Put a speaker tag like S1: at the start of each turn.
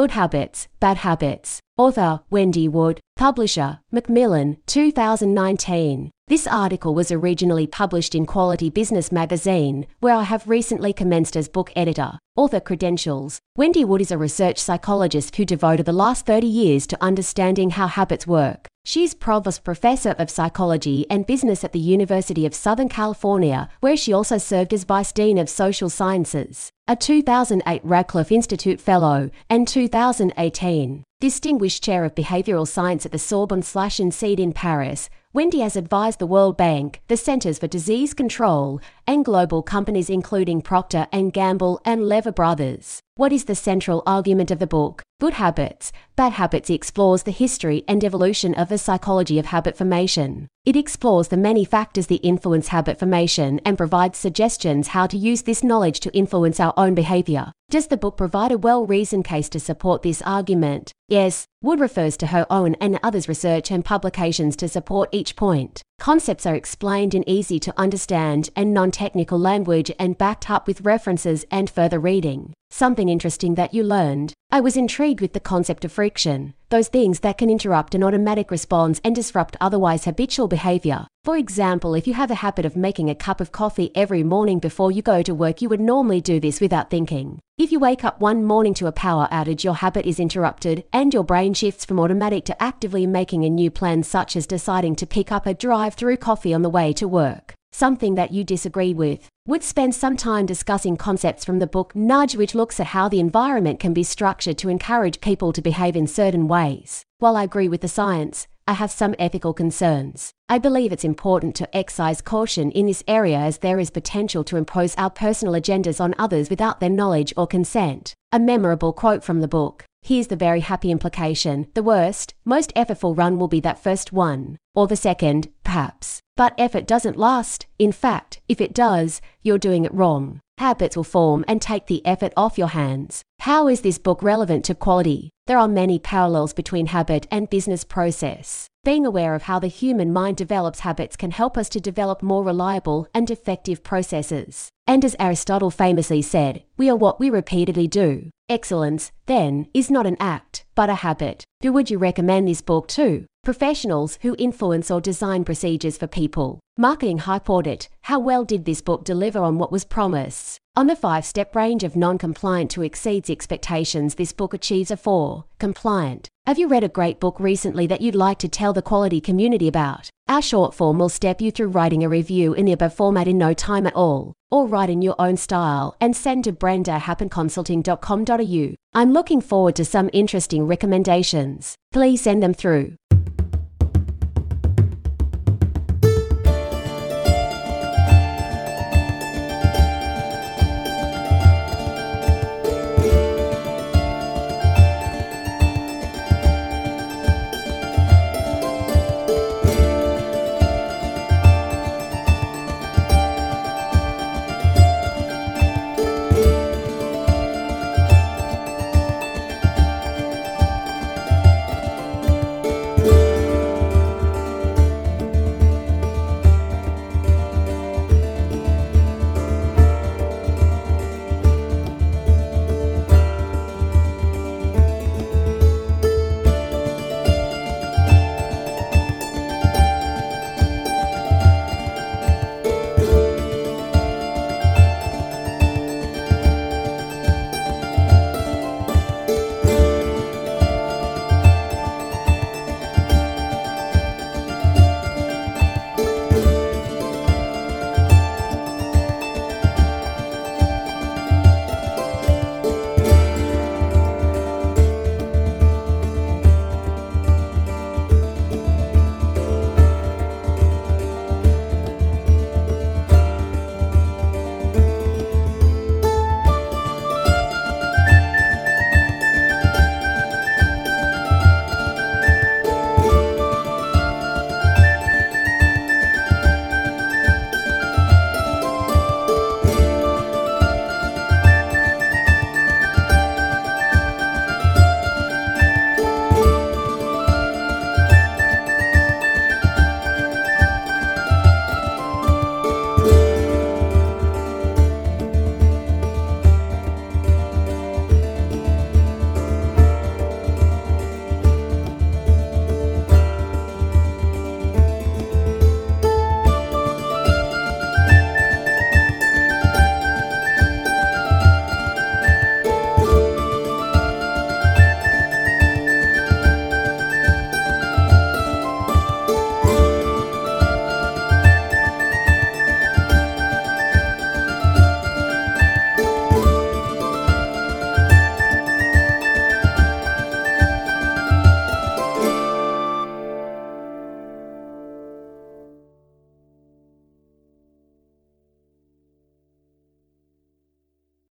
S1: Good Habits, Bad Habits. Author Wendy Wood. Publisher Macmillan, 2019. This article was originally published in Quality Business magazine, where I have recently commenced as book editor. Author credentials Wendy Wood is a research psychologist who devoted the last 30 years to understanding how habits work. She's Provost Professor of Psychology and Business at the University of Southern California, where she also served as Vice Dean of Social Sciences, a 2008 Radcliffe Institute Fellow, and 2018 Distinguished Chair of Behavioral Science at the Sorbonne slash INSEAD in Paris. Wendy has advised the World Bank, the Centers for Disease Control, and global companies including Procter and Gamble and Lever Brothers. What is the central argument of the book? Good Habits. Bad Habits explores the history and evolution of the psychology of habit formation. It explores the many factors that influence habit formation and provides suggestions how to use this knowledge to influence our own behavior. Does the book provide a well reasoned case to support this argument? Yes, Wood refers to her own and others' research and publications to support each point. Concepts are explained in easy to understand and non technical language and backed up with references and further reading. Something interesting that you learned. I was intrigued with the concept of friction, those things that can interrupt an automatic response and disrupt otherwise habitual behavior. For example, if you have a habit of making a cup of coffee every morning before you go to work, you would normally do this without thinking. If you wake up one morning to a power outage, your habit is interrupted and your brain shifts from automatic to actively making a new plan, such as deciding to pick up a drive through coffee on the way to work. Something that you disagree with. Wood spend some time discussing concepts from the book Nudge, which looks at how the environment can be structured to encourage people to behave in certain ways. While I agree with the science, I have some ethical concerns. I believe it's important to exercise caution in this area as there is potential to impose our personal agendas on others without their knowledge or consent. A memorable quote from the book. Here's the very happy implication. The worst, most effortful run will be that first one. Or the second, perhaps. But effort doesn't last. In fact, if it does, you're doing it wrong. Habits will form and take the effort off your hands. How is this book relevant to quality? There are many parallels between habit and business process. Being aware of how the human mind develops habits can help us to develop more reliable and effective processes. And as Aristotle famously said, we are what we repeatedly do. Excellence, then, is not an act, but a habit. Who would you recommend this book to? Professionals who influence or design procedures for people. Marketing Hype Audit. How well did this book deliver on what was promised? On the five step range of non compliant to exceeds expectations, this book achieves a four compliant. Have you read a great book recently that you'd like to tell the quality community about? Our short form will step you through writing a review in the above format in no time at all, or write in your own style and send to brenda.happenconsulting.com.au. I'm looking forward to some interesting recommendations. Please send them through.